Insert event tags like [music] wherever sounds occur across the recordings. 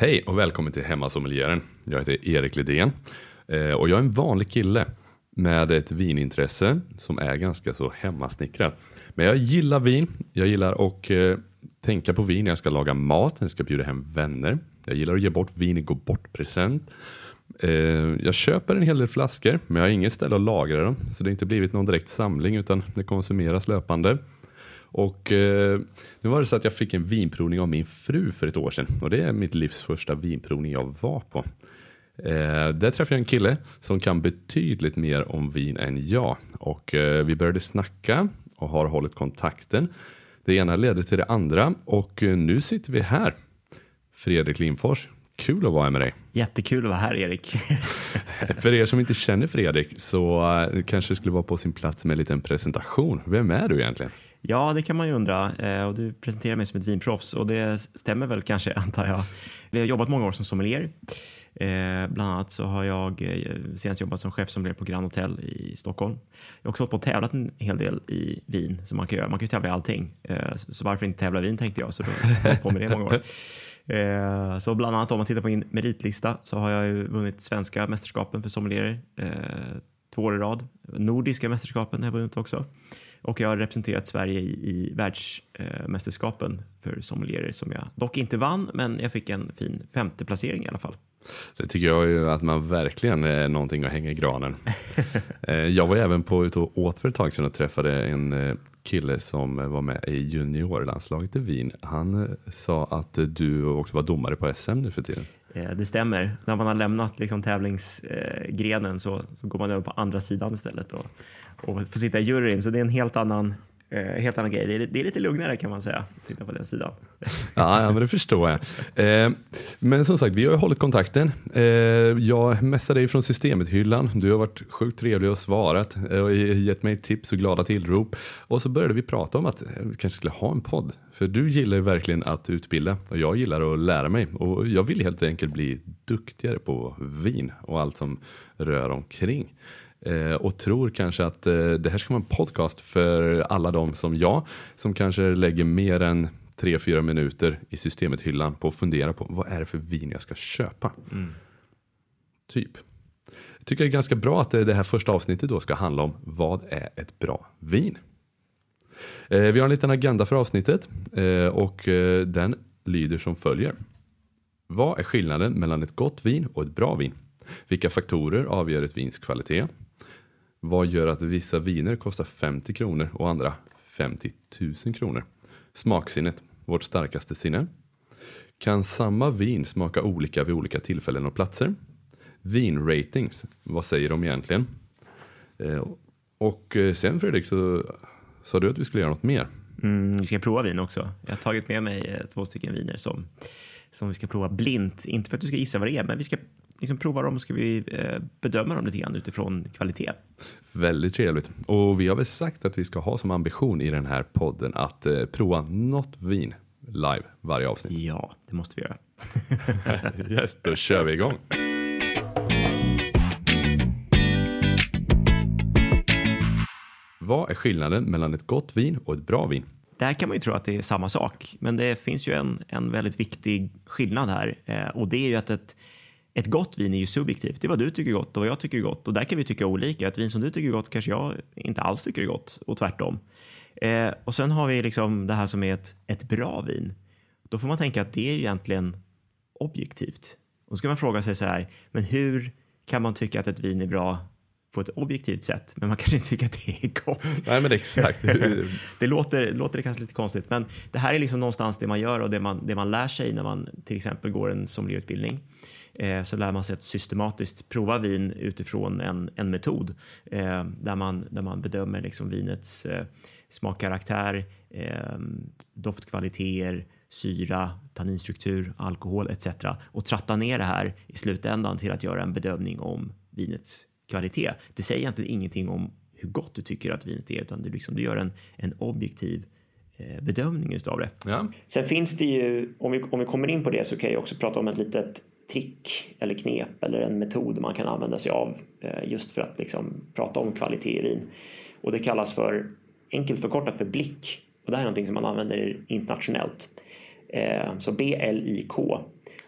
Hej och välkommen till Hemmasommelieren. Jag heter Erik Lidén eh, och jag är en vanlig kille med ett vinintresse som är ganska så hemmasnickrat. Men jag gillar vin. Jag gillar att eh, tänka på vin när jag ska laga mat, när jag ska bjuda hem vänner. Jag gillar att ge bort vin i gå bort-present. Eh, jag köper en hel del flaskor, men jag har inget ställe att lagra dem, så det har inte blivit någon direkt samling utan det konsumeras löpande. Och eh, nu var det så att jag fick en vinprovning av min fru för ett år sedan och det är mitt livs första vinprovning jag var på. Eh, där träffade jag en kille som kan betydligt mer om vin än jag och eh, vi började snacka och har hållit kontakten. Det ena ledde till det andra och eh, nu sitter vi här. Fredrik Lindfors, kul att vara med dig. Jättekul att vara här Erik. [laughs] För er som inte känner Fredrik så eh, kanske det skulle vara på sin plats med en liten presentation. Vem är du egentligen? Ja, det kan man ju undra. Eh, och du presenterar mig som ett vinproffs och det stämmer väl kanske [laughs] antar jag. Vi har jobbat många år som sommelier. Eh, bland annat så har jag eh, senast jobbat som chefsommelier på Grand Hotel i Stockholm. Jag har också hållit på och tävlat en hel del i vin som man kan göra. Man kan ju tävla i allting. Så varför inte tävla i vin tänkte jag, så då har jag på med det många år. Så bland annat om man tittar på min meritlista så har jag ju vunnit svenska mästerskapen för sommelierer två år i rad. Nordiska mästerskapen har jag vunnit också. Och jag har representerat Sverige i, i världsmästerskapen för sommelierer som jag dock inte vann, men jag fick en fin femte placering i alla fall. Det tycker jag ju att man verkligen är någonting att hänga i granen. [laughs] Eh, jag var även på ute och åt för ett tag sedan och träffade en eh, kille som var med i juniorlandslaget i Wien. Han eh, sa att du också var domare på SM nu för tiden. Det stämmer. När man har lämnat liksom tävlingsgrenen så, så går man över på andra sidan istället och, och får sitta i juryn. Så det är en helt annan Eh, helt annan grej. Det är, det är, lite lugnare kan man säga, att sitta på den sidan. ja, ja, men det förstår jag. Eh, men som sagt, vi har ju hållit kontakten. Eh, jag messade dig från systemet-hyllan. Du har varit sjukt trevlig och svarat eh, och gett mig tips och glada tillrop. Och så började vi prata om att eh, vi kanske skulle ha en podd. För du gillar ju verkligen att utbilda och jag gillar att lära mig. Och jag vill helt enkelt bli duktigare på vin och allt som rör omkring. Eh, och tror kanske att eh, det här ska vara en podcast för alla de som jag, som kanske lägger mer än tre, fyra minuter i systemet-hyllan på att fundera på vad är det för vin jag ska köpa. Mm. Typ. Jag tycker det är ganska bra att det här första avsnittet då ska handla om vad är ett bra vin? Eh, vi har en liten agenda för avsnittet och den lyder som följer. Vad är skillnaden mellan ett gott vin och ett bra vin? Vilka faktorer avgör ett vins kvalitet? Vad gör att vissa viner kostar 50 kronor och andra 50 000 kronor? Smaksinnet, vårt starkaste sinne. Kan samma vin smaka olika vid olika tillfällen och platser? Vinratings, vad säger de egentligen? Eh, och eh, sen Fredrik så sa du att vi skulle göra något mer. Mm, vi ska prova vin också. Jag har tagit med mig eh, två stycken viner som, som vi ska prova blint. Inte för att du ska gissa vad det är, men vi ska liksom prova dem och ska vi eh, bedöma dem lite grann utifrån kvalitet. Väldigt trevligt. Och vi har väl sagt att vi ska ha som ambition i den här podden att eh, prova något vin live varje avsnitt. Ja, det måste vi göra. [laughs] yes, då kör vi igång. Vad är skillnaden mellan ett gott vin och ett bra vin? Där kan man ju tro att det är samma sak, men det finns ju en, en väldigt viktig skillnad här eh, och det är ju att ett ett gott vin är ju subjektivt. Det är vad du tycker är gott och vad jag tycker är gott. Och där kan vi tycka olika. Ett vin som du tycker är gott kanske jag inte alls tycker är gott och tvärtom. Eh, och sen har vi liksom det här som är ett, ett bra vin. Då får man tänka att det är egentligen objektivt. Och så ska man fråga sig så här, men hur kan man tycka att ett vin är bra på ett objektivt sätt, men man kanske inte tycker att det är gott. Nej, men exakt. [laughs] det låter, låter det kanske lite konstigt, men det här är liksom någonstans det man gör och det man, det man lär sig när man till exempel går en sommelierutbildning. Eh, så lär man sig att systematiskt prova vin utifrån en, en metod eh, där, man, där man bedömer liksom vinets eh, smakkaraktär, eh, doftkvaliteter, syra, tanninstruktur, alkohol etc. och tratta ner det här i slutändan till att göra en bedömning om vinets kvalitet. Det säger egentligen ingenting om hur gott du tycker att vinet är, utan du, liksom, du gör en, en objektiv bedömning utav det. Ja. Sen finns det ju, om vi, om vi kommer in på det så kan jag också prata om ett litet trick eller knep eller en metod man kan använda sig av eh, just för att liksom prata om kvalitet i vin. Och det kallas för enkelt förkortat för blick. Och det här är någonting som man använder internationellt. Eh, så BLIK.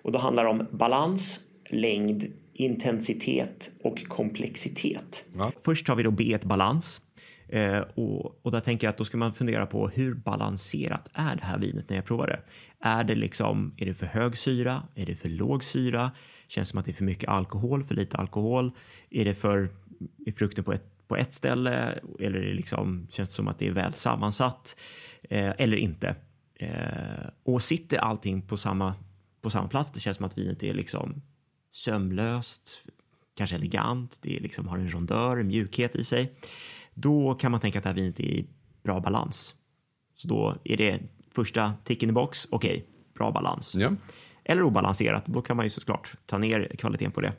Och då handlar det om balans, längd, intensitet och komplexitet. Ja. Först har vi då B1 balans. Eh, och, och där tänker jag att då ska man fundera på hur balanserat är det här vinet när jag provar det? Är det liksom, är det för hög syra? Är det för låg syra? Känns som att det är för mycket alkohol, för lite alkohol? Är det för, är frukten på ett, på ett ställe? Eller är det liksom, känns det som att det är väl sammansatt? Eh, eller inte? Eh, och sitter allting på samma, på samma plats? Det känns som att vinet är liksom sömlöst, kanske elegant, det är liksom har en rondör, en mjukhet i sig. Då kan man tänka att det här vinet är i bra balans. Så då är det första tick in the box, okej, okay, bra balans. Ja. Eller obalanserat, då kan man ju såklart ta ner kvaliteten på det.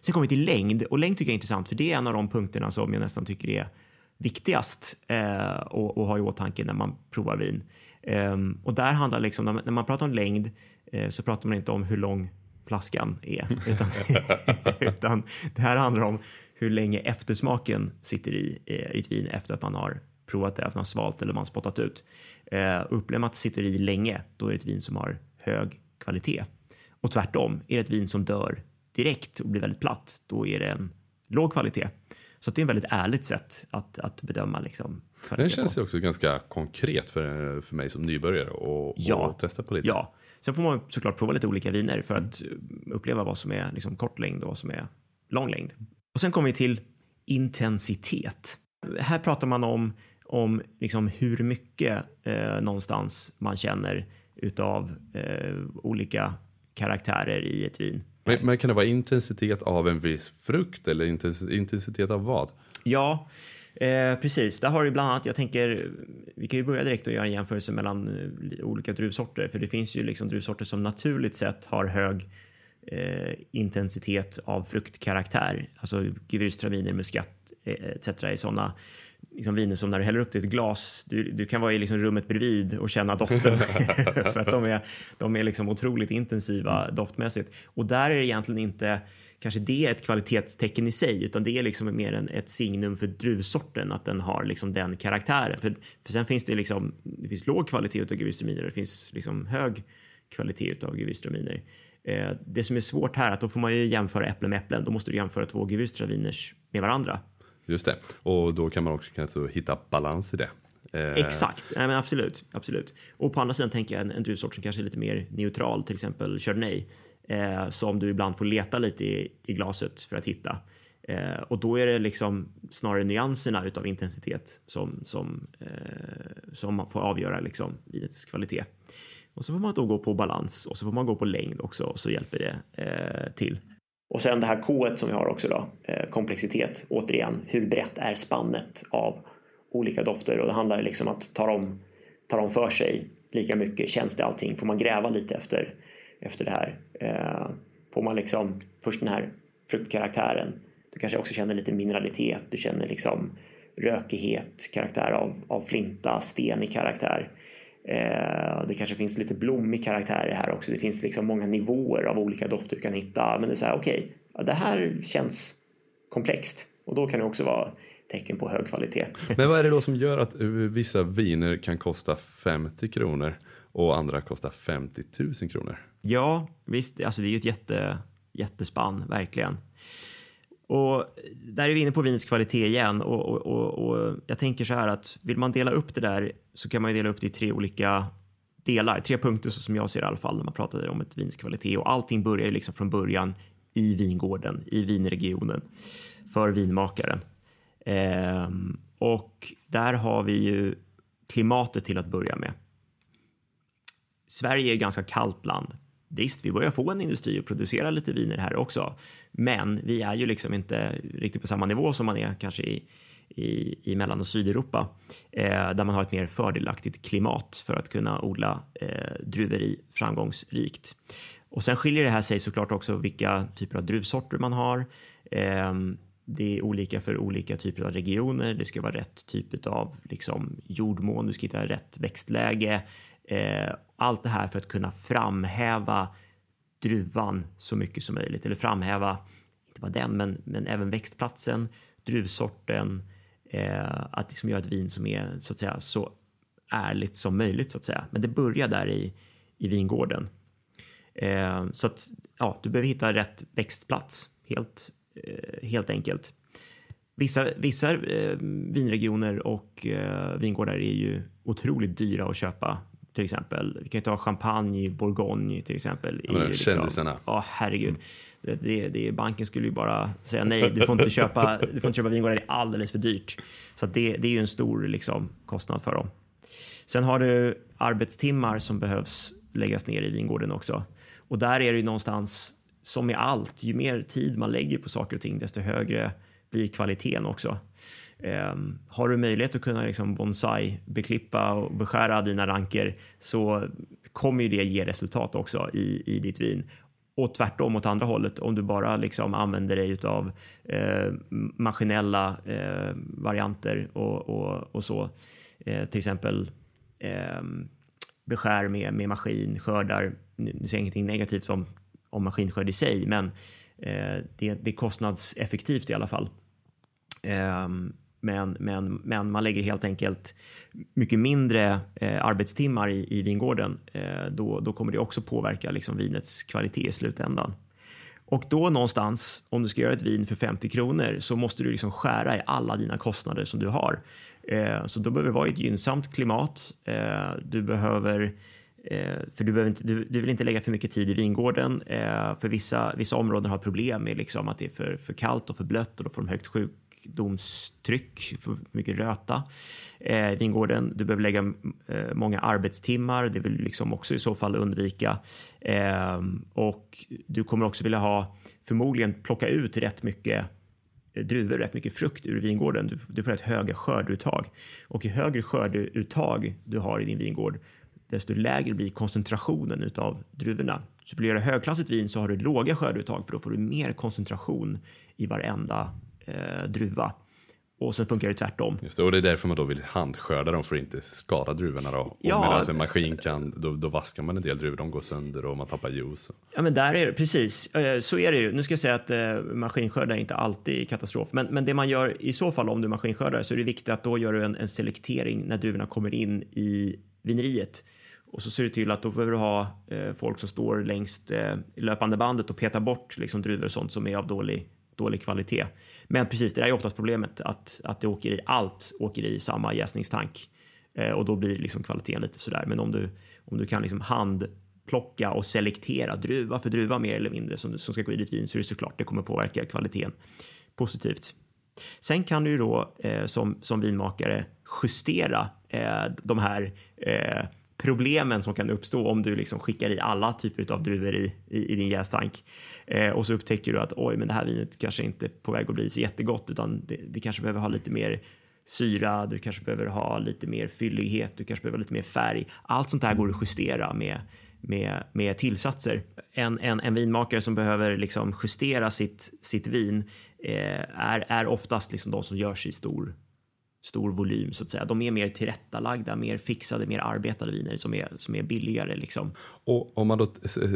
Sen kommer vi till längd och längd tycker jag är intressant för det är en av de punkterna som jag nästan tycker är viktigast eh, och, och ha i åtanke när man provar vin. Eh, och där handlar liksom, när man pratar om längd eh, så pratar man inte om hur lång flaskan är, utan, [laughs] utan det här handlar om hur länge eftersmaken sitter i, eh, i ett vin efter att man har provat det, att man har svalt eller man har spottat ut. Eh, upplever man att det sitter i länge, då är det ett vin som har hög kvalitet. Och tvärtom, är det ett vin som dör direkt och blir väldigt platt, då är det en låg kvalitet. Så det är ett väldigt ärligt sätt att, att bedöma. Liksom, Den känns ju också ganska konkret för, för mig som nybörjare och, ja, och testa på lite. Ja, sen får man såklart prova lite olika viner för att uppleva vad som är liksom kort längd och vad som är lång längd. Och sen kommer vi till intensitet. Här pratar man om, om liksom hur mycket eh, någonstans man känner utav eh, olika karaktärer i ett vin. Men, men, kan det vara intensitet av en viss frukt eller intensitet av vad? Ja, eh, precis. Där har du bland annat, jag tänker, vi kan ju börja direkt och göra en jämförelse mellan eh, olika druvsorter, för det finns ju liksom druvsorter som naturligt sett har hög eh, intensitet av fruktkaraktär. Alltså gewürztraminer, muskat eh, etc. är sådana liksom viner som när du häller upp det i ett glas, du, du kan vara i liksom rummet bredvid och känna doften [laughs] för att de är, de är liksom otroligt intensiva doftmässigt. Och där är det egentligen inte kanske det är ett kvalitetstecken i sig, utan det är liksom mer en, ett signum för druvsorten, att den har liksom den karaktären. För, för sen finns det liksom, det finns låg kvalitet av gewürztraminer och det finns liksom hög kvalitet av gewürztraminer. Eh, det som är svårt här är att då får man ju jämföra äpplen med äpplen. Då måste du jämföra två gewürztraminers med varandra. Just det, och då kan man också kanske hitta balans i det. Eh... Exakt, Nej, men absolut, absolut. Och på andra sidan tänker jag en, en druvsort som kanske är lite mer neutral, till exempel chardonnay, eh, som du ibland får leta lite i, i glaset för att hitta. Eh, och då är det liksom snarare nyanserna utav intensitet som, som, eh, som får avgöra liksom vinets kvalitet. Och så får man då gå på balans och så får man gå på längd också och så hjälper det eh, till. Och sen det här K som vi har också då, eh, komplexitet. Återigen, hur brett är spannet av olika dofter? Och det handlar liksom om att ta dem, ta dem för sig lika mycket. Känns det allting? Får man gräva lite efter, efter det här? Eh, får man liksom först den här fruktkaraktären. Du kanske också känner lite mineralitet. Du känner liksom rökighet, karaktär av, av flinta, stenig karaktär. Eh, det kanske finns lite blommig karaktär här också. Det finns liksom många nivåer av olika dofter du kan hitta. Men det är så här, okej, okay, ja, det här känns komplext och då kan det också vara tecken på hög kvalitet. [laughs] Men vad är det då som gör att vissa viner kan kosta 50 kronor och andra kostar 50 000 kronor? Ja, visst, alltså det är ju ett jätte, jättespann, verkligen. Och där är vi inne på vinets kvalitet igen och, och, och, och, jag tänker så här att vill man dela upp det där så kan man ju dela upp det i tre olika delar, tre punkter så som jag ser i alla fall när man pratar om ett vins kvalitet och allting börjar ju liksom från början i vingården, i vinregionen för vinmakaren. Ehm, och där har vi ju klimatet till att börja med. Sverige är ett ganska kallt land. Visst, vi börjar få en industri och producera lite viner här också, men vi är ju liksom inte riktigt på samma nivå som man är kanske i, i, i Mellan och Sydeuropa, eh, där man har ett mer fördelaktigt klimat för att kunna odla eh, druveri framgångsrikt. Och sen skiljer det här sig såklart också vilka typer av druvsorter man har. Eh, det är olika för olika typer av regioner. Det ska vara rätt typ av liksom, jordmån, du ska hitta rätt växtläge. Eh, allt det här för att kunna framhäva druvan så mycket som möjligt eller framhäva, inte bara den, men, men även växtplatsen, druvsorten, eh, att liksom göra ett vin som är så att säga så ärligt som möjligt så att säga. Men det börjar där i, i vingården. Eh, så att ja, du behöver hitta rätt växtplats helt, eh, helt enkelt. Vissa, vissa eh, vinregioner och eh, vingårdar är ju otroligt dyra att köpa. Till exempel, vi kan ju ta champagne, bourgogne till exempel. Ja, men i liksom- kändisarna. Ja, herregud. Det, det, det, banken skulle ju bara säga nej, du får inte [laughs] köpa, du får inte köpa vingårdar, det är alldeles för dyrt. Så det, det är ju en stor liksom, kostnad för dem. Sen har du arbetstimmar som behövs läggas ner i vingården också. Och där är det ju någonstans, som med allt, ju mer tid man lägger på saker och ting, desto högre blir kvaliteten också. Um, har du möjlighet att kunna liksom bonsai, beklippa och beskära dina ranker så kommer ju det ge resultat också i, i ditt vin. Och tvärtom åt andra hållet, om du bara liksom använder dig av eh, maskinella eh, varianter och, och, och så, eh, till exempel eh, beskär med, med maskin, skördar, nu, nu säger jag ingenting negativt om, om maskinskörd i sig, men eh, det, det är kostnadseffektivt i alla fall. Ehm, men, men, men man lägger helt enkelt mycket mindre eh, arbetstimmar i, i vingården. Eh, då, då kommer det också påverka liksom, vinets kvalitet i slutändan. Och då någonstans, om du ska göra ett vin för 50 kronor, så måste du liksom skära i alla dina kostnader som du har. Eh, så då behöver det vara ett gynnsamt klimat. Eh, du behöver eh, för du, behöver inte, du, du, vill inte lägga för mycket tid i vingården. Eh, för vissa, vissa områden har problem med liksom att det är för, för kallt och för blött och då får de högt sjukdomstryck, för mycket röta eh, i vingården. Du behöver lägga eh, många arbetstimmar. Det vill du liksom också i så fall undvika. Eh, och du kommer också vilja ha förmodligen plocka ut rätt mycket eh, druvor, rätt mycket frukt ur vingården. Du, du får ett höga skördeuttag och ju högre skördeuttag du har i din vingård, desto lägre blir koncentrationen utav druvorna. Så vill du göra högklassigt vin så har du låga skördeuttag för då får du mer koncentration i varenda eh, druva. Och sen funkar det tvärtom. Just det, och det är därför man då vill handskörda dem för att inte skada druvorna då. Och Ja. Medan en maskin kan, då, då vaskar man en del druvor, de går sönder och man tappar juice. Ja, men där är det precis. Eh, Så är det ju. Nu ska jag säga att eh, maskinskörd är inte alltid katastrof, men, men det man gör i så fall om du maskinskördar så är det viktigt att då gör du en, en selektering när druvorna kommer in i vineriet. Och så ser du till att då behöver du ha eh, folk som står längst eh, i löpande bandet och petar bort liksom, druvor och sånt som är av dålig, dålig kvalitet. Men precis, det där är oftast problemet att, att det åker i allt åker i samma jäsningstank eh, och då blir liksom kvaliteten lite sådär. Men om du, om du kan liksom handplocka och selektera druva för druva mer eller mindre som, som ska gå i ditt vin så är det såklart det kommer påverka kvaliteten positivt. Sen kan du ju då eh, som, som vinmakare justera eh, de här eh, problemen som kan uppstå om du liksom skickar i alla typer av druvor i, i, i din jästank. Eh, och så upptäcker du att oj, men det här vinet kanske inte är på väg att bli så jättegott utan det, vi kanske behöver ha lite mer syra, du kanske behöver ha lite mer fyllighet, du kanske behöver ha lite mer färg. Allt sånt här går att justera med, med, med tillsatser. En, en, en vinmakare som behöver liksom justera sitt, sitt vin eh, är, är oftast liksom de som gör sig stor, stor volym så att säga. De är mer tillrättalagda, mer fixade, mer arbetade viner som är, som är billigare liksom. Och om man då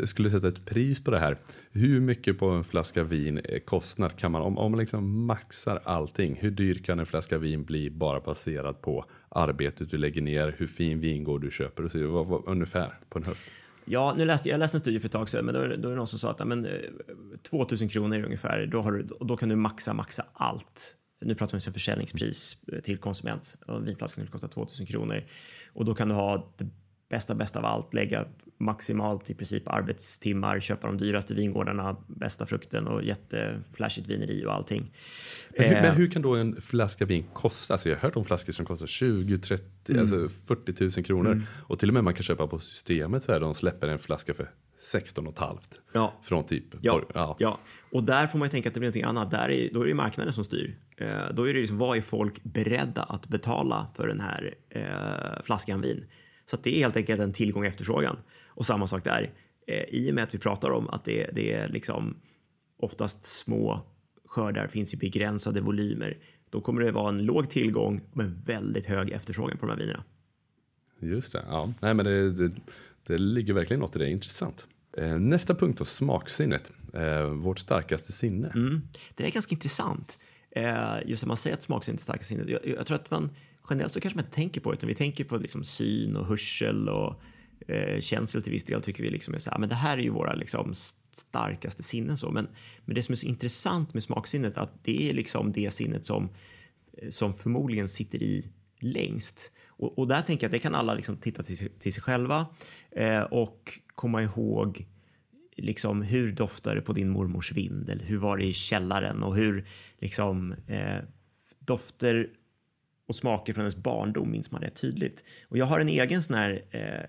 skulle sätta ett pris på det här, hur mycket på en flaska vin eh, kostnad kan man, om, om man liksom maxar allting, hur dyr kan en flaska vin bli bara baserat på arbetet du lägger ner, hur fin vingård du köper och så, vad, vad, ungefär på en höft? Ja, nu läste, jag läste en studie för ett tag sedan, men då, då är det någon som sa att men, eh, 2000 kronor ungefär, då, har du, då kan du maxa, maxa allt. Nu pratar vi om försäljningspris eh, till konsument och vinflaskan skulle kosta 2000 kronor och då kan du ha det bästa, bästa av allt, lägga maximalt i princip arbetstimmar, köpa de dyraste vingårdarna, bästa frukten och jätteflashigt vineri och allting. Men hur, Eh, men hur kan då en flaska vin kosta? Alltså jag har hört om flaskor som kostar 20, 30, Mm. alltså 40 000 kronor. Och till och med man kan köpa på systemet så här, de släpper en flaska för 16 och ett halvt. Ja. Från typ, Ja, ja. ja, och där får man ju tänka att det blir någonting annat. Där är, då är det ju marknaden som styr. Eh, då är det liksom, vad är folk beredda att betala för den här eh, flaskan vin? Så det är helt enkelt en tillgång och efterfrågan. Och samma sak där. Eh, I och med att vi pratar om att det, det är liksom oftast små skördar finns i begränsade volymer. Då kommer det vara en låg tillgång men väldigt hög efterfrågan på de här vinerna. Just det, ja. Nej men det, det, det ligger verkligen något i det, intressant. Eh, nästa punkt då, smaksinnet. Eh, vårt starkaste sinne. Mm. Det är ganska intressant. Eh, just när man säger att smaksinnet är starkaste sinnet. Jag, jag tror att man generellt så kanske man inte tänker på det, utan vi tänker på liksom syn och hörsel och Eh, känsel till viss del tycker vi liksom är så här, ah, men det här är ju våra liksom starkaste sinnen så. Men, men det som är så intressant med smaksinnet att det är liksom det sinnet som, som förmodligen sitter i längst. Och, och där tänker jag att det kan alla liksom titta till, till sig själva eh, och komma ihåg liksom hur doftar det på din mormors vind eller hur var det i källaren och hur liksom eh, dofter och smaker från ens barndom minns man rätt tydligt. Och jag har en egen sån här eh,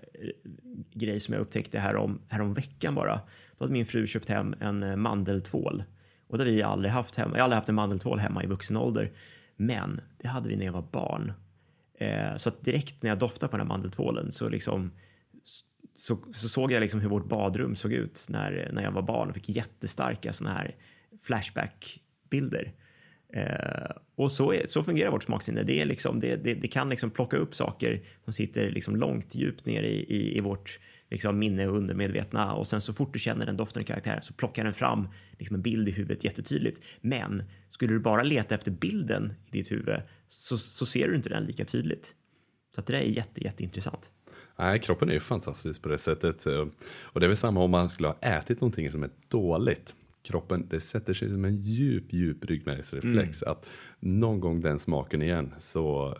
grej som jag upptäckte härom, härom veckan bara. Då hade min fru köpt hem en eh, mandeltvål och det har vi aldrig haft hemma. Jag har aldrig haft en mandeltvål hemma i vuxen ålder, men det hade vi när jag var barn. Eh, så att direkt när jag doftade på den här mandeltvålen så liksom så, så såg jag liksom hur vårt badrum såg ut när, när jag var barn och fick jättestarka sådana här flashback-bilder. Eh, och så, är, så fungerar vårt smaksinne. Det, är liksom, det, det, det, kan liksom plocka upp saker som sitter liksom långt djupt ner i, i, i vårt liksom minne och undermedvetna och sen så fort du känner den doften och karaktären så plockar den fram liksom en bild i huvudet jättetydligt. Men skulle du bara leta efter bilden i ditt huvud så, så ser du inte den lika tydligt. Så att det där är jätte, jätteintressant. Nej, kroppen är ju fantastisk på det sättet. Och det är väl samma om man skulle ha ätit någonting som är dåligt kroppen, det sätter sig som en djup, djup ryggmärgsreflex mm. att någon gång den smaken igen så,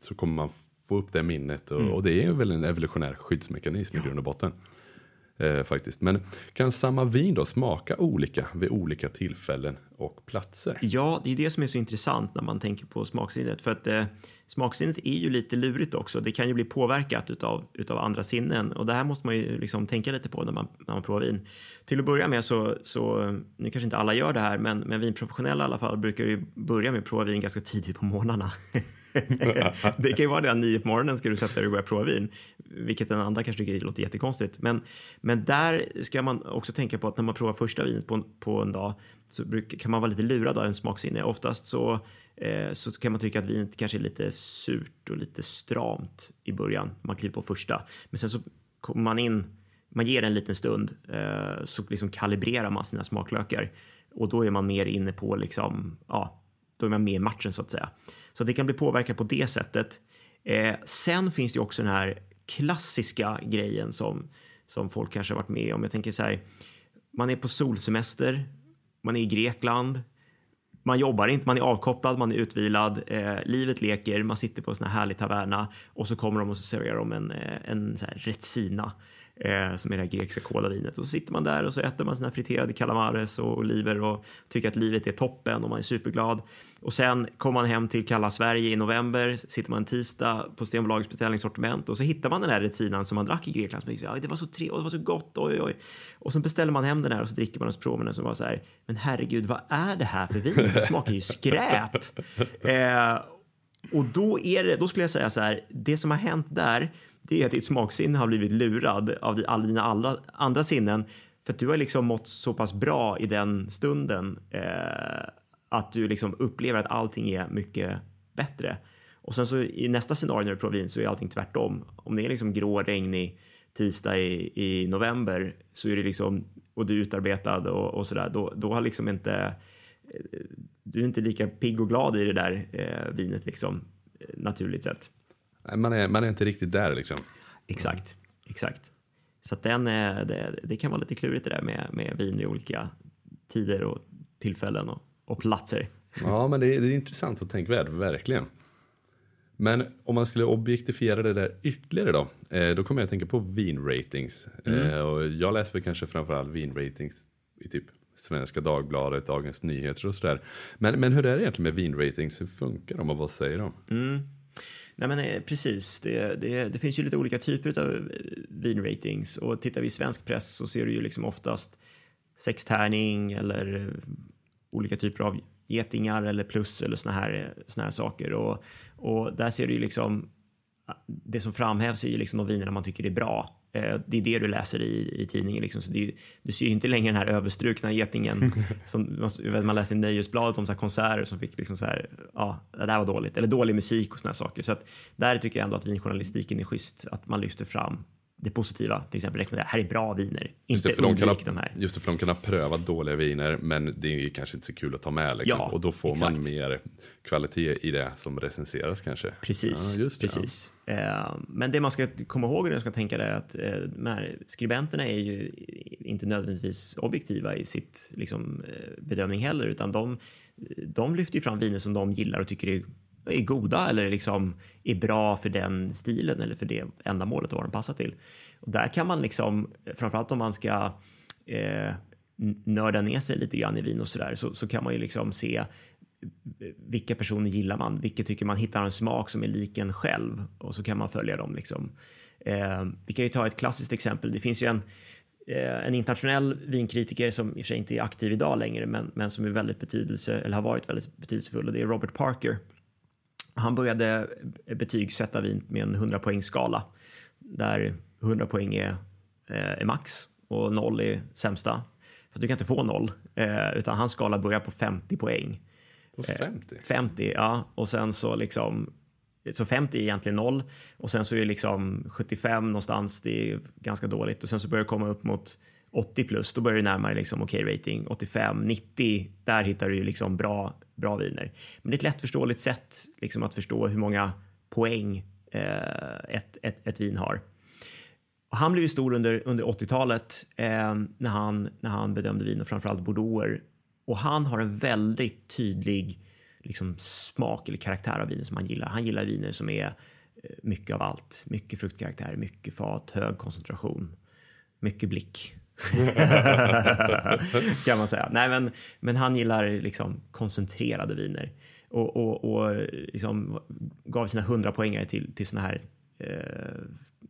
så kommer man få upp det minnet och, mm. och det är väl en evolutionär skyddsmekanism i grund och botten. Eh, faktiskt. Men kan samma vin då smaka olika vid olika tillfällen och platser? Ja, det är det som är så intressant när man tänker på smaksinnet. För att eh, smaksinnet är ju lite lurigt också. Det kan ju bli påverkat utav, utav andra sinnen och det här måste man ju liksom tänka lite på när man, när man provar vin. Till att börja med så, så, nu kanske inte alla gör det här, men, men vinprofessionella i alla fall brukar ju börja med att prova vin ganska tidigt på morgnarna. [laughs] [laughs] det kan ju vara det att nio på morgonen ska du sätta dig och börja prova vin, vilket den andra kanske tycker låter jättekonstigt. Men, men där ska man också tänka på att när man provar första vinet på, på en dag så bruk, kan man vara lite lurad av en smaksinne. Oftast så, eh, så kan man tycka att vinet kanske är lite surt och lite stramt i början. Man kliver på första, men sen så kommer man in man ger en liten stund eh, så liksom kalibrerar man sina smaklökar och då är man mer inne på liksom, ja, då är man med i matchen så att säga. Så det kan bli påverkat på det sättet. Eh, sen finns det också den här klassiska grejen som, som folk kanske har varit med om. Jag tänker så här, man är på solsemester, man är i Grekland, man jobbar inte, man är avkopplad, man är utvilad, eh, livet leker, man sitter på en sån här härlig taverna och så kommer de och så serverar de en, eh, en så här retsina eh, som är det här grekiska kolavinet. Och så sitter man där och så äter man sina friterade calamares och oliver och tycker att livet är toppen och man är superglad. Och sen kommer man hem till kalla Sverige i november, sitter man en tisdag på Systembolagets beställningssortiment och så hittar man den här retinan som man drack i Grekland. Som liksom, det var så trevligt, det var så gott, oj, oj. Och så beställer man hem den här och så dricker man och så provar den som var så här, men herregud, vad är det här för vin? Det smakar ju skräp. [laughs] Eh, och då är det, då skulle jag säga så här, det som har hänt där, det är att ditt smaksinne har blivit lurad av alla dina alla andra sinnen för att du har liksom mått så pass bra i den stunden eh, att du liksom upplever att allting är mycket bättre. Och sen så i nästa scenario när du provar vin så är allting tvärtom. Om det är liksom grå, regnig tisdag i, i november så är det liksom och du är utarbetad och, och sådär. Då, då har liksom inte eh, du är inte lika pigg och glad i det där eh, vinet liksom eh, naturligt sett. Man är, man är inte riktigt där liksom. Exakt, exakt. Så att den är, det, det, kan vara lite klurigt det där med, med vin i olika tider och tillfällen och, och platser. Ja, men det är, det är intressant att tänka väl, verkligen. Men om man skulle objektifiera det där ytterligare då, eh, då kommer jag att tänka på vinratings. Mm. Eh, och jag läser väl kanske framförallt vinratings i typ Svenska Dagbladet, Dagens Nyheter och sådär. Men, men hur är det egentligen med vinratings? Hur funkar de och vad säger de? Mm. Nej men eh, precis, det, det, det, finns ju lite olika typer av eh, vinratings. Och tittar vi i svensk press så ser du ju liksom oftast sextärning eller eh, olika typer av getingar eller plus eller såna här, såna här saker. Och, och där ser du ju liksom det som framhävs är ju liksom de vinerna man tycker är bra det är det du läser i, i tidningen. Liksom. Så är, du ser ju inte längre den här överstrukna getingen [laughs] som man läste i Nöjesbladet om så konserter som fick liksom så här, ja, det där var dåligt, eller dålig musik och såna saker. Så att där tycker jag ändå att vinjournalistiken är schysst, att man lyfter fram det positiva, till exempel rekommendera, här är bra viner, inte det, för de kan undvik de här. Just det, för de kan ha prövat dåliga viner, men det är kanske inte så kul att ta med. Liksom. Ja, och då får man exakt. mer kvalitet i det som recenseras kanske. Precis. Ja, just det, precis. Eh, men det man ska komma ihåg när man ska tänka det är att eh, de här skribenterna är ju inte nödvändigtvis objektiva i sitt liksom, eh, bedömning heller, utan de, de lyfter ju fram viner som de gillar och tycker är, är goda eller liksom är bra för den stilen eller för det ändamålet och vad de passar till. Och där kan man liksom, framförallt om man ska eh, nörda ner sig lite grann i vin och sådär, så, så kan man ju liksom se vilka personer gillar man? Vilka tycker man hittar en smak som är lik en själv? Och så kan man följa dem. Liksom. Eh, vi kan ju ta ett klassiskt exempel. Det finns ju en, eh, en internationell vinkritiker som i och för sig inte är aktiv idag längre, men, men som är väldigt betydelse, eller har varit väldigt betydelsefull och det är Robert Parker. Han började betygsätta vin med en 100 poängsskala där 100 poäng är, eh, är max och 0 är sämsta. För du kan inte få 0, eh, utan hans skala börjar på 50 poäng. På 50? 50, ja. Och sen så liksom, så 50 är egentligen noll och sen så är det liksom 75 någonstans, det är ganska dåligt och sen så börjar det komma upp mot 80 plus, då börjar det dig liksom okej rating, 85, 90, där hittar du ju liksom bra, bra viner. Men det är ett lättförståeligt sätt liksom att förstå hur många poäng eh, ett, ett, ett vin har. Och han blev ju stor under, under 80-talet eh, när, han, när han bedömde vin och framförallt bordeauxer. Och han har en väldigt tydlig liksom, smak eller karaktär av viner som han gillar. Han gillar viner som är eh, mycket av allt. Mycket fruktkaraktär, mycket fat, hög koncentration, mycket blick. [laughs] kan man säga. Nej, men, men han gillar liksom koncentrerade viner och, och, och liksom gav sina 100 poängare till, till såna här eh,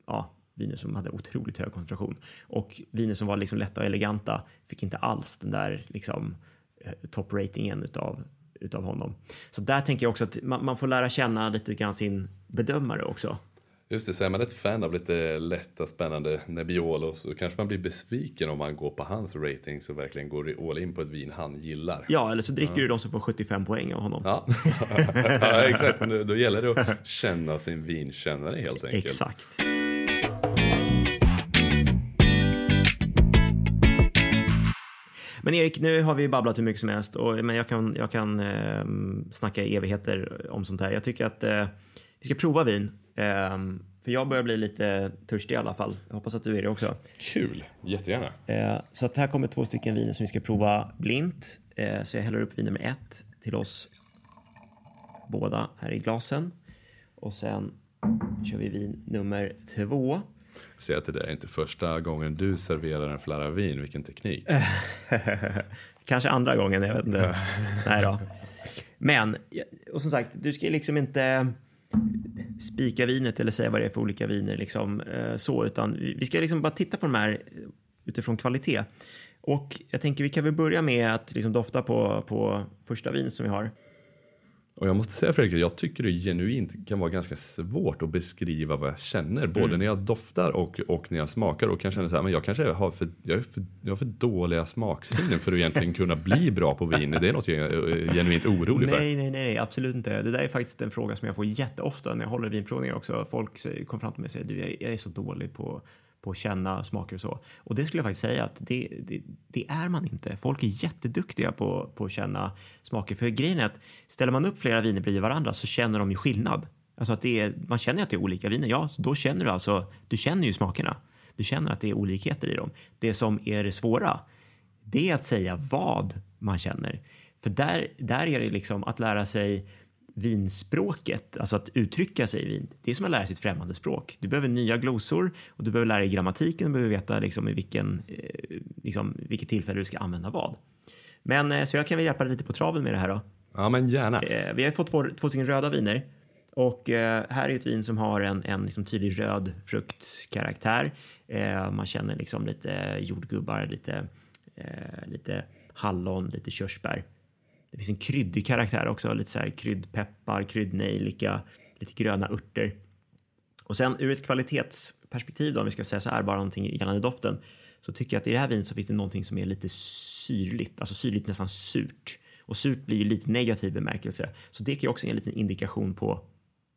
ja, viner som hade otroligt hög koncentration. Och viner som var liksom lätta och eleganta fick inte alls den där liksom, eh, top toppratingen utav, utav honom. Så där tänker jag också att man, man får lära känna lite grann sin bedömare också. Just det, så är man ett fan av lite lätta spännande Nebbiolo så kanske man blir besviken om man går på hans ratings och verkligen går all in på ett vin han gillar. Ja, eller så dricker du de som får 75 poäng av honom. Ja, [laughs] ja exakt. Men då, gäller det att känna sin vinkännare helt enkelt. Exakt. Men Erik, nu har vi babblat hur mycket som helst, och, men jag kan, jag kan eh, snacka evigheter om sånt här. Jag tycker att eh, vi ska prova vin. Eh, för jag börjar bli lite törstig i alla fall. Jag hoppas att du är det också. Kul, jättegärna. Eh, så att här kommer två stycken viner som vi ska prova blint. Eh, så jag häller upp vin nummer ett till oss båda här i glasen. Och sen kör vi vin nummer två. Jag ser att det där är inte första gången du serverar en flarra vin, vilken teknik. [laughs] Kanske andra gången, jag vet inte. [laughs] Nej då. Men, och som sagt, du ska liksom inte spika vinet eller säga vad det är för olika viner liksom eh, så, utan vi ska liksom bara titta på de här utifrån kvalitet. Och jag tänker vi kan väl börja med att liksom dofta på, på första vinet som vi har. Och jag måste säga Fredrik, jag tycker det genuint kan vara ganska svårt att beskriva vad jag känner. Både Mm. när jag doftar och, och när jag smakar. Och kan känna så här, men jag kanske har för, jag är för, jag har för dåliga smaksinnen för att egentligen kunna bli bra på vin. Det är något jag är genuint orolig för. Nej, nej, nej, absolut inte. Det där är faktiskt en fråga som jag får jätteofta när jag håller vinprovningar också. Folk kommer fram till mig och säger du, jag är så dålig på, på att känna smaker och så. Och det skulle jag faktiskt säga att det, det, det är man inte. Folk är jätteduktiga på, på att känna smaker. För grejen är att ställer man upp flera viner bredvid varandra så känner de ju skillnad. Alltså att det är, man känner att det är olika viner. Ja, då känner du alltså, du känner ju smakerna. Du känner att det är olikheter i dem. Det som är det svåra, det är att säga vad man känner. För där, där är det liksom att lära sig vinspråket, alltså att uttrycka sig i vin. Det är som att lära sig ett främmande språk. Du behöver nya glosor och du behöver lära dig grammatiken. Du behöver veta liksom i vilken, eh, liksom, vilket tillfälle du ska använda vad. Men eh, så jag kan väl hjälpa dig lite på traven med det här då. Ja men gärna. Eh, vi har fått två, två stycken röda viner och här är ett vin som har en, en liksom tydlig röd fruktkaraktär. Man känner liksom lite jordgubbar, lite, lite hallon, lite körsbär. Det finns en kryddig karaktär också, lite så här kryddpeppar, kryddnejlika, lite gröna örter. Och sen ur ett kvalitetsperspektiv då, om vi ska säga så här, bara någonting gällande doften, så tycker jag att i det här vinet så finns det någonting som är lite syrligt, alltså syrligt nästan surt. Och surt blir ju lite negativ bemärkelse, så det kan ju också ge en liten indikation på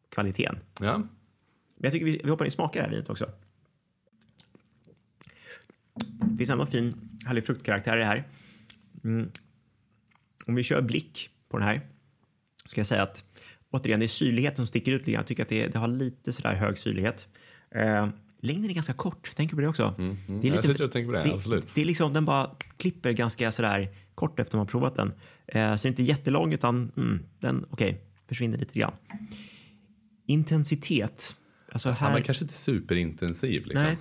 kvaliteten. Ja. Men jag tycker vi, vi hoppar in och smakar det här vinet också. finns ändå en fin härlig fruktkaraktär i det här. Mm. Om vi kör blick på den här så ska jag säga att återigen, det är syrligheten som sticker ut lite grann. Jag tycker att det, det har lite sådär hög syrlighet. Eh, längden är ganska kort, tänker du på det också? Mm, mm. Det är Jag sitter och tänker på det, det, absolut. det är liksom, den bara klipper ganska sådär kort efter man har provat den. Eh, så inte jättelång utan mm, den, okej, försvinner lite grann. Intensitet. Alltså här... Ja, men kanske inte superintensiv liksom. Nej.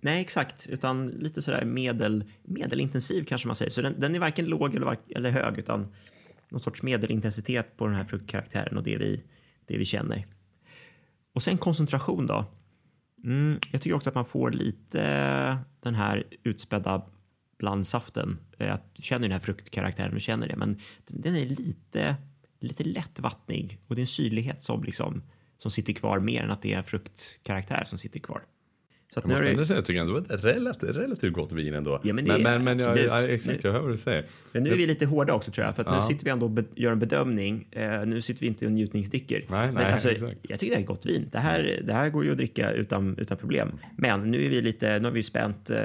Nej, exakt, utan lite sådär medel, medelintensiv kanske man säger. Så den, den är varken låg eller, eller hög, utan någon sorts medelintensitet på den här fruktkaraktären och det vi, det vi känner. Och sen koncentration då. Mm, jag tycker också att man får lite den här utspädda blandsaften. Jag eh, känner den här fruktkaraktären och känner det, men den är lite, lite lätt vattnig och det är en syrlighet som liksom som sitter kvar mer än att det är en fruktkaraktär som sitter kvar. Så att Jag nu måste är ändå säga att jag tycker ändå det var ett relativt, relativt gott vin ändå. Ja, men men, är men, men jag, absolut. ja, exakt, jag hör vad du säger. men nu är vi lite hårda också tror jag, för att nu Ja. sitter vi ändå och be- gör en bedömning. Eh, nu sitter vi inte och njutningsdricker. Nej, men nej, alltså, exakt. jag tycker det här är gott vin. Det här, det här går ju att dricka utan, utan problem. Men nu är vi lite, nu har vi spänt eh,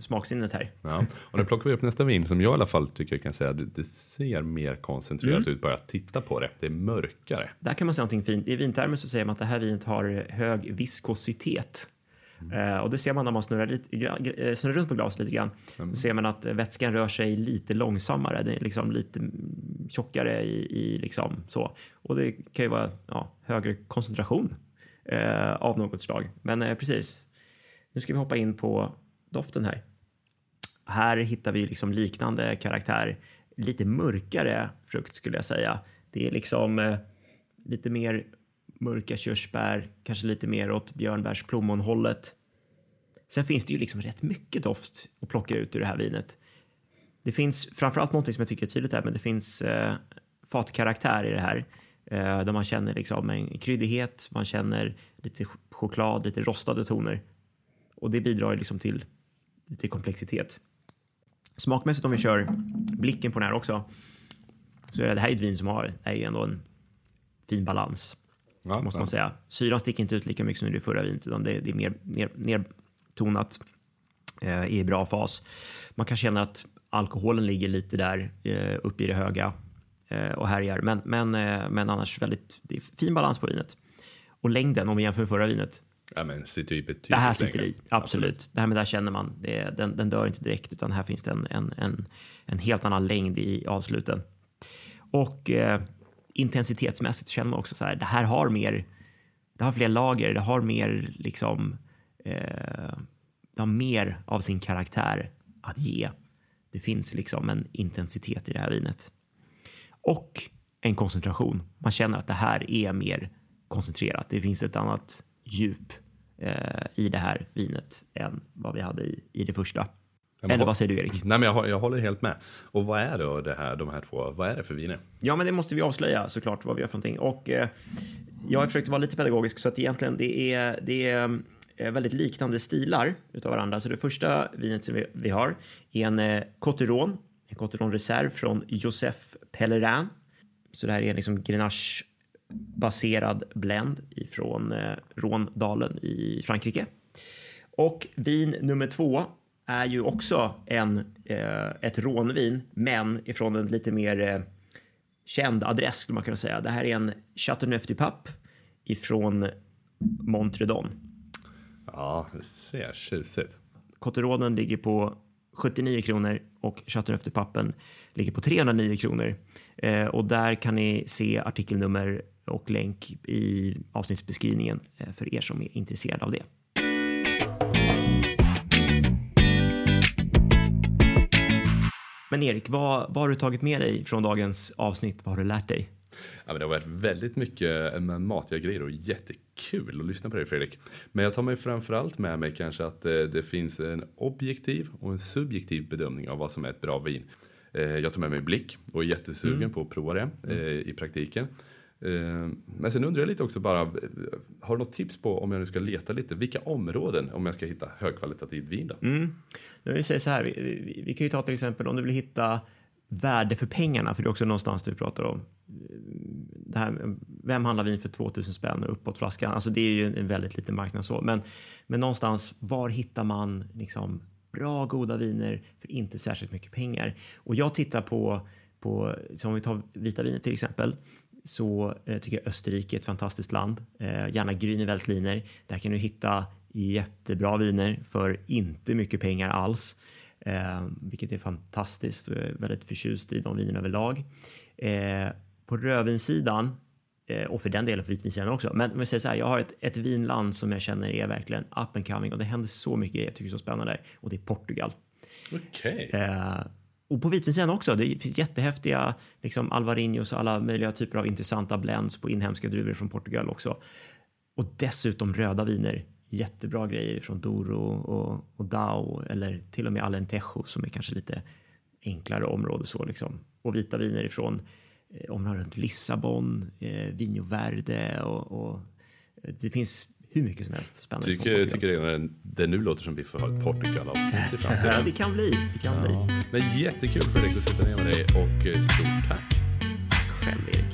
smaksinnet här. Ja. Och nu plockar vi upp nästa vin som jag i alla fall tycker kan säga det, det ser mer koncentrerat Mm. ut bara att titta på det. Det är mörkare. Där kan man säga någonting fint. I vintermer så säger man att det här vinet har hög viskositet. Eh, och det ser man när man snurrar, lite, eh, snurrar runt på glaset lite grann. Då ser man att vätskan rör sig lite långsammare. Den är liksom lite mm, tjockare i, i liksom så. Och det kan ju vara ja, högre koncentration eh, av något slag. Men eh, precis. Nu ska vi hoppa in på doften här. Här hittar vi liksom liknande karaktär. Lite mörkare frukt skulle jag säga. Det är liksom eh, lite mer mörka körsbär, kanske lite mer åt björnbärsplommonhållet. Sen finns det ju liksom rätt mycket doft att plocka ut ur det här vinet. Det finns framförallt någonting som jag tycker är tydligt här, men det finns eh, fatkaraktär i det här. Eh, där man känner liksom en kryddighet, man känner lite ch- choklad, lite rostade toner. Och det bidrar liksom till lite komplexitet. Smakmässigt om vi kör blicken på den här också. Så är det här ett vin som har, är ju ändå en fin balans Ja, måste ja. man säga. Syran sticker inte ut lika mycket som i det förra vinet, utan det, det är mer, mer, nedtonat eh, i bra fas. Man kan känna att alkoholen ligger lite där eh, uppe i det höga eh, och härjar, men, men, eh, men annars väldigt det är fin balans på vinet. Och längden, om vi jämför med förra vinet, Ja, men sitter ju betydligt det här sitter längre. i, absolut. Det här med där känner man, det, den, den dör inte direkt, utan här finns det en, en, en, en helt annan längd i avsluten. Och eh, intensitetsmässigt känner man också så här, det här har mer, det har fler lager, det har mer liksom, eh, det har mer av sin karaktär att ge. Det finns liksom en intensitet i det här vinet. Och en koncentration. Man känner att det här är mer koncentrerat. Det finns ett annat djup eh, i det här vinet än vad vi hade i, i det första men Eller vad- säger du Erik? Nej, men jag, jag håller helt med. Och vad är då det här, de här två, vad är det för viner? Ja, men det måste vi avslöja såklart vad vi gör för någonting. Och eh, jag har försökt vara lite pedagogisk så att egentligen det är, det är eh, väldigt liknande stilar utav varandra. Så det första vinet som vi, vi har är en eh, Cotteron, en Cotteron Reserve från Joseph Pellerin. Så det här är liksom Grenache baserad blend ifrån eh, Rhône-dalen i Frankrike. Och vin nummer två är ju också en, eh, ett rånvin, men ifrån en lite mer eh, känd adress skulle man kunna säga. Det här är en Chateauneuf du Pape ifrån Montredon. Ja, det ser tjusigt. Cotteronen ligger på 79 kronor och Chateauneuf du Papen ligger på 309 kronor. Eh, och där kan ni se artikelnummer och länk i avsnittsbeskrivningen eh, för er som är intresserade av det. Men Erik, vad, vad har du tagit med dig från dagens avsnitt? Vad har du lärt dig? Ja, men det har varit väldigt mycket med matiga grejer och jättekul att lyssna på dig Fredrik. Men jag tar mig framförallt med mig kanske att eh, det finns en objektiv och en subjektiv bedömning av vad som är ett bra vin. Eh, jag tar med mig blick och är jättesugen på att prova det eh, i praktiken. Eh, men sen undrar jag lite också bara, eh, har du något tips på om jag nu ska leta lite, vilka områden om jag ska hitta högkvalitativt vin då? Mm. Nu vill säga så här, vi, vi, vi kan ju ta till exempel om du vill hitta värde för pengarna, för det är också någonstans du pratar om. Det här, vem handlar vin för 2000 spänn och uppåt flaskan? Alltså det är ju en väldigt liten marknad så, men, men någonstans var hittar man liksom bra goda viner för inte särskilt mycket pengar. Och jag tittar på, på som vi tar vita viner till exempel, så eh, tycker jag Österrike är ett fantastiskt land. Eh, gärna Grüne Där kan du hitta jättebra viner för inte mycket pengar alls. Eh, vilket är fantastiskt jag är väldigt förtjust i de vinerna överlag. På rödvinssidan och för den delen för vitvinssidan också. Men om jag säger så här, jag har ett, ett vinland som jag känner är verkligen up and coming och det händer så mycket jag tycker är så spännande och det är Portugal. Okej. Okay. Och på vitvinssidan också. Det finns jättehäftiga liksom Alvarinhos och alla möjliga typer av intressanta blends på inhemska druvor från Portugal också. Och dessutom röda viner jättebra grejer från Doro och, och Dao eller till och med Alentejo som är kanske lite enklare område så liksom. Och vita viner ifrån eh, områden runt Lissabon, eh, Vinho Verde och, och eh, det finns hur mycket som helst spännande tycker, Jag tycker det, det nu låter som vi får ha ett Portugal-avsnitt i [laughs] framtiden. det kan bli. Det kan ja. bli. Men jättekul Fredrik att sitta ner med dig och eh, stort tack. Själv Erik.